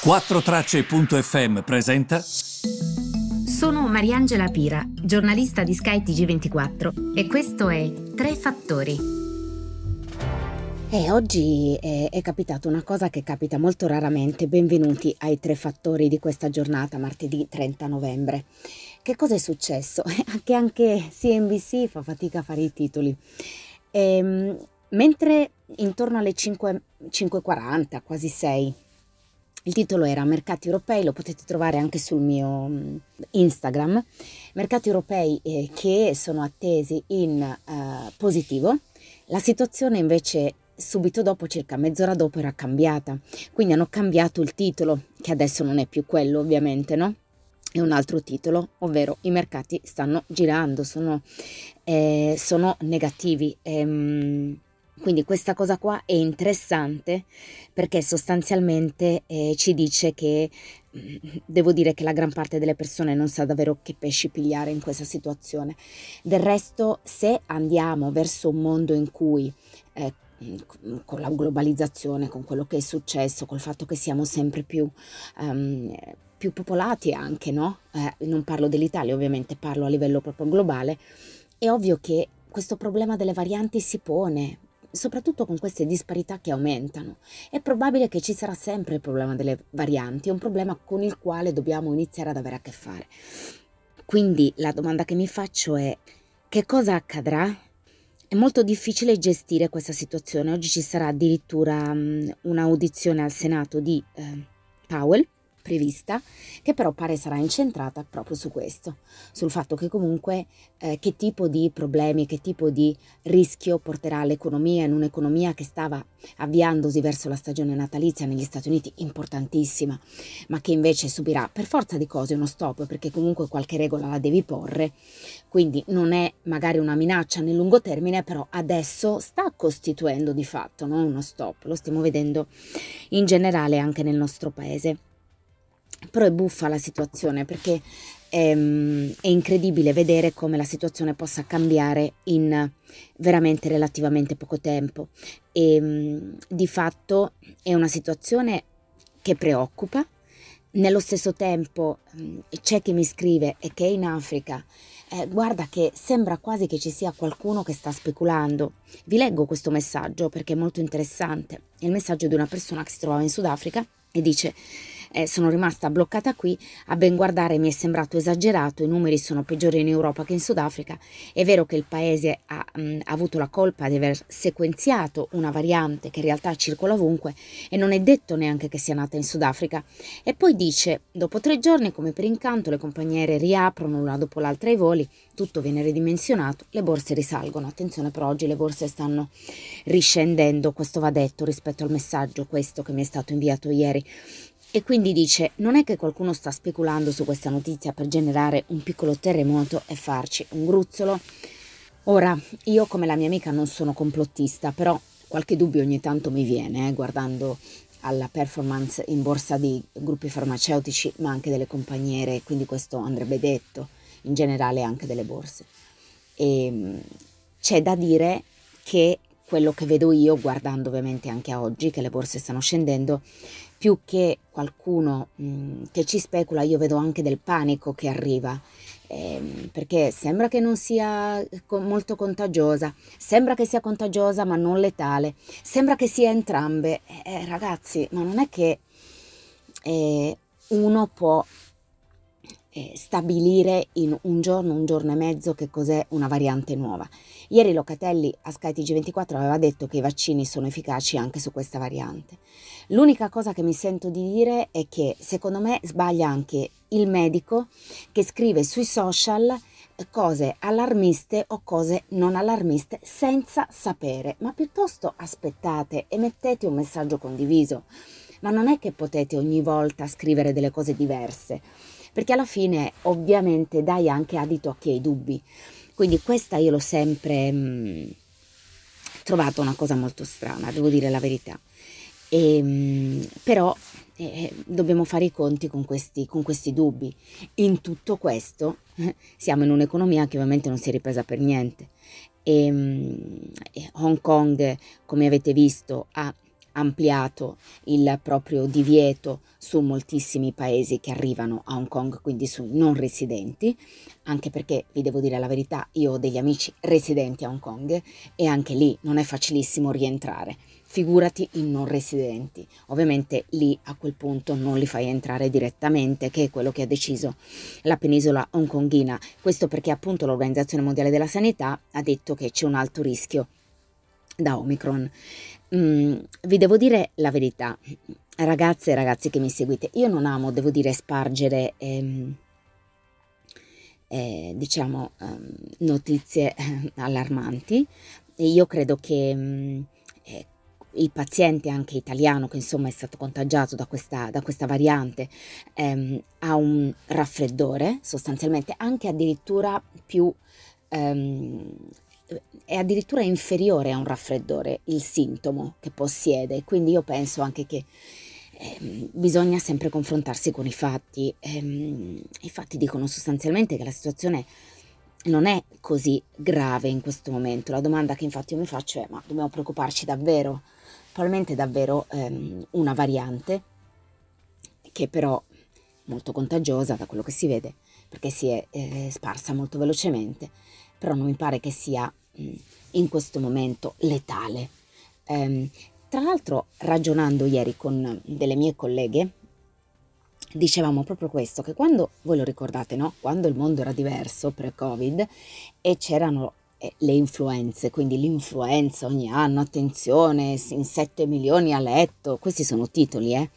4Tracce.fm presenta. Sono Mariangela Pira, giornalista di Sky TG24 e questo è Tre Fattori. E oggi è, è capitata una cosa che capita molto raramente. Benvenuti ai Tre Fattori di questa giornata, martedì 30 novembre. Che cosa è successo? che anche CNBC fa fatica a fare i titoli. Ehm, mentre intorno alle 5, 5.40, quasi 6, il titolo era Mercati europei, lo potete trovare anche sul mio mm, Instagram. Mercati europei eh, che sono attesi in eh, positivo. La situazione invece subito dopo, circa mezz'ora dopo, era cambiata. Quindi hanno cambiato il titolo, che adesso non è più quello ovviamente, no? È un altro titolo, ovvero i mercati stanno girando, sono, eh, sono negativi. Ehm, quindi questa cosa qua è interessante perché sostanzialmente eh, ci dice che mm, devo dire che la gran parte delle persone non sa davvero che pesci pigliare in questa situazione. Del resto, se andiamo verso un mondo in cui eh, con la globalizzazione, con quello che è successo, col fatto che siamo sempre più, um, più popolati anche, no? Eh, non parlo dell'Italia ovviamente, parlo a livello proprio globale, è ovvio che questo problema delle varianti si pone, soprattutto con queste disparità che aumentano. È probabile che ci sarà sempre il problema delle varianti, un problema con il quale dobbiamo iniziare ad avere a che fare. Quindi la domanda che mi faccio è che cosa accadrà? È molto difficile gestire questa situazione. Oggi ci sarà addirittura um, un'audizione al Senato di uh, Powell prevista, che però pare sarà incentrata proprio su questo, sul fatto che comunque eh, che tipo di problemi, che tipo di rischio porterà l'economia in un'economia che stava avviandosi verso la stagione natalizia negli Stati Uniti, importantissima, ma che invece subirà per forza di cose uno stop, perché comunque qualche regola la devi porre, quindi non è magari una minaccia nel lungo termine, però adesso sta costituendo di fatto no? uno stop, lo stiamo vedendo in generale anche nel nostro paese. Però è buffa la situazione perché è, ehm, è, incredibile vedere come la situazione possa cambiare in veramente relativamente poco tempo e ehm, di fatto è una situazione che preoccupa. Nello stesso tempo mm, c'è chi mi scrive e che in Africa eh, guarda che sembra quasi che ci sia qualcuno che sta speculando. Vi leggo questo messaggio perché è molto interessante. È il messaggio di una persona che si trovava in Sudafrica e dice eh, sono rimasta bloccata qui, a ben guardare mi è sembrato esagerato, i numeri sono peggiori in Europa che in Sudafrica, è vero che il paese ha, mh, ha avuto la colpa di aver sequenziato una variante che in realtà circola ovunque e non è detto neanche che sia nata in Sudafrica. E poi dice, dopo tre giorni come per incanto le compagnie aeree riaprono una dopo l'altra i voli, tutto viene ridimensionato, le borse risalgono. Attenzione però oggi le borse stanno riscendendo, questo va detto rispetto al messaggio questo che mi è stato inviato ieri. E quindi dice, non è che qualcuno sta speculando su questa notizia per generare un piccolo terremoto e farci un gruzzolo? Ora, io come la mia amica non sono complottista, però qualche dubbio ogni tanto mi viene, eh, guardando alla performance in borsa di gruppi farmaceutici, ma anche delle compagniere, quindi questo andrebbe detto, in generale anche delle borse. E ehm, c'è da dire che quello che vedo io, guardando ovviamente anche a oggi che le borse stanno scendendo, più che qualcuno mh, mm, che ci specula, io vedo anche del panico che arriva, eh, perché sembra che non sia molto contagiosa, sembra che sia contagiosa ma non letale, sembra che sia entrambe. Eh, ragazzi, ma non è che eh, uno può eh, stabilire in un giorno, un giorno e mezzo che cos'è una variante nuova. Ieri Locatelli a Sky TG24 aveva detto che i vaccini sono efficaci anche su questa variante. L'unica cosa che mi sento di dire è che secondo me sbaglia anche il medico che scrive sui social cose allarmiste o cose non allarmiste senza sapere, ma piuttosto aspettate e mettete un messaggio condiviso. Ma non è che potete ogni volta scrivere delle cose diverse perché alla fine ovviamente dai anche adito a chi hai dubbi. Quindi questa io l'ho sempre mh, mm, trovata una cosa molto strana, devo dire la verità. E, ehm, mh, però eh, dobbiamo fare i conti con questi, con questi dubbi. In tutto questo eh, siamo in un'economia che ovviamente non si è ripresa per niente. E, ehm, mh, Hong Kong, come avete visto, ha ampliato il proprio divieto su moltissimi paesi che arrivano a Hong Kong, quindi sui non residenti, anche perché vi devo dire la verità, io ho degli amici residenti a Hong Kong e anche lì non è facilissimo rientrare. Figurati i non residenti. Ovviamente lì a quel punto non li fai entrare direttamente, che è quello che ha deciso la penisola hongkonghina. Questo perché appunto l'Organizzazione Mondiale della Sanità ha detto che c'è un alto rischio da Omicron. Mm, vi devo dire la verità, ragazze e ragazzi che mi seguite, io non amo, devo dire, spargere, ehm, eh, diciamo, ehm, notizie eh, allarmanti. Io credo che mm, eh, il paziente anche italiano che insomma è stato contagiato da questa, da questa variante ehm, ha un raffreddore sostanzialmente anche addirittura più ehm, è addirittura inferiore a un raffreddore il sintomo che possiede. Quindi io penso anche che eh, bisogna sempre confrontarsi con i fatti. Ehm, i fatti dicono sostanzialmente che la situazione non è così grave in questo momento. La domanda che infatti io mi faccio è ma dobbiamo preoccuparci davvero? Probabilmente davvero ehm, una variante che però molto contagiosa da quello che si vede perché si è eh, sparsa molto velocemente, però non mi pare che sia mh, in questo momento letale. Ehm, tra l'altro ragionando ieri con delle mie colleghe dicevamo proprio questo, che quando, voi lo ricordate, no? Quando il mondo era diverso pre-Covid e c'erano le influenze, quindi l'influenza ogni anno, attenzione, in 7 milioni a letto, questi sono titoli, eh?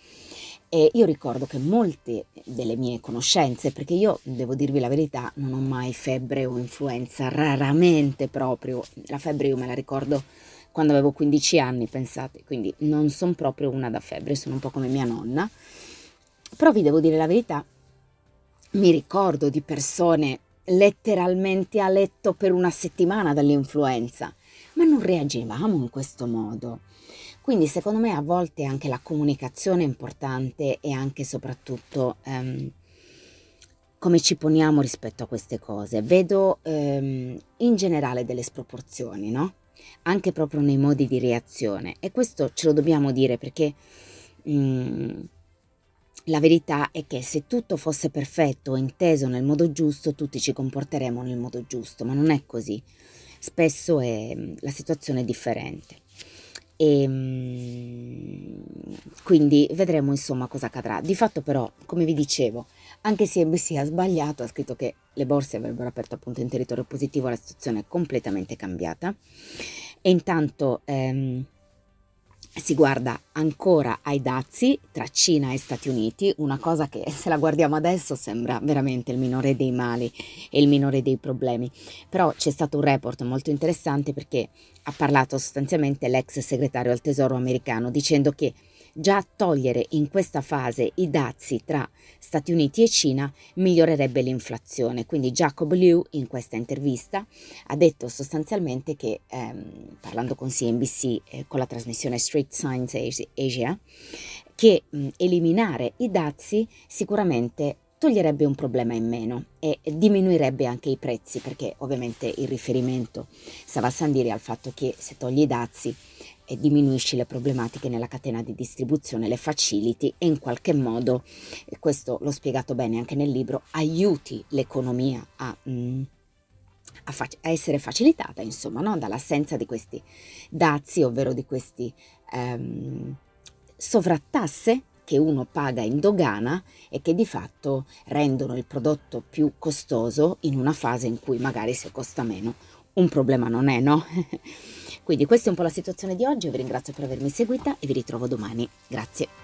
E io ricordo che molte delle mie conoscenze, perché io devo dirvi la verità, non ho mai febbre o influenza, raramente proprio, la febbre io me la ricordo quando avevo 15 anni, pensate, quindi non sono proprio una da febbre, sono un po' come mia nonna, però vi devo dire la verità, mi ricordo di persone letteralmente a letto per una settimana dall'influenza, ma non reagivamo in questo modo. Quindi secondo me a volte anche la comunicazione è importante e anche e soprattutto ehm, come ci poniamo rispetto a queste cose. Vedo ehm, in generale delle sproporzioni, no? Anche proprio nei modi di reazione e questo ce lo dobbiamo dire perché... Mh, mm, la verità è che se tutto fosse perfetto o inteso nel modo giusto, tutti ci comporteremo nel modo giusto, ma non è così. Spesso è, la situazione è differente. E ehm, quindi vedremo insomma cosa accadrà. Di fatto però, come vi dicevo, anche se NBC ha sbagliato, ha scritto che le borse avrebbero aperto appunto in territorio positivo, la situazione è completamente cambiata. E intanto... Ehm, si guarda ancora ai dazi tra Cina e Stati Uniti, una cosa che se la guardiamo adesso sembra veramente il minore dei mali e il minore dei problemi. Però c'è stato un report molto interessante perché ha parlato sostanzialmente l'ex segretario al Tesoro americano dicendo che Già togliere in questa fase i dazi tra Stati Uniti e Cina migliorerebbe l'inflazione. Quindi Jacob Liu in questa intervista ha detto sostanzialmente che, ehm, parlando con CNBC eh, con la trasmissione Street Science Asia, che mh, eliminare i dazi sicuramente toglierebbe un problema in meno e diminuirebbe anche i prezzi perché ovviamente il riferimento stava a Sandiri al fatto che se togli i dazi e diminuisci le problematiche nella catena di distribuzione, le faciliti e in qualche modo, questo l'ho spiegato bene anche nel libro, aiuti l'economia a... Mm, a, fac- a, essere facilitata, insomma, no? dall'assenza di questi dazi, ovvero di questi ehm, sovrattasse che uno paga in dogana e che di fatto rendono il prodotto più costoso in una fase in cui magari se costa meno un problema non è, no? Quindi questa è un po' la situazione di oggi, vi ringrazio per avermi seguita e vi ritrovo domani. Grazie.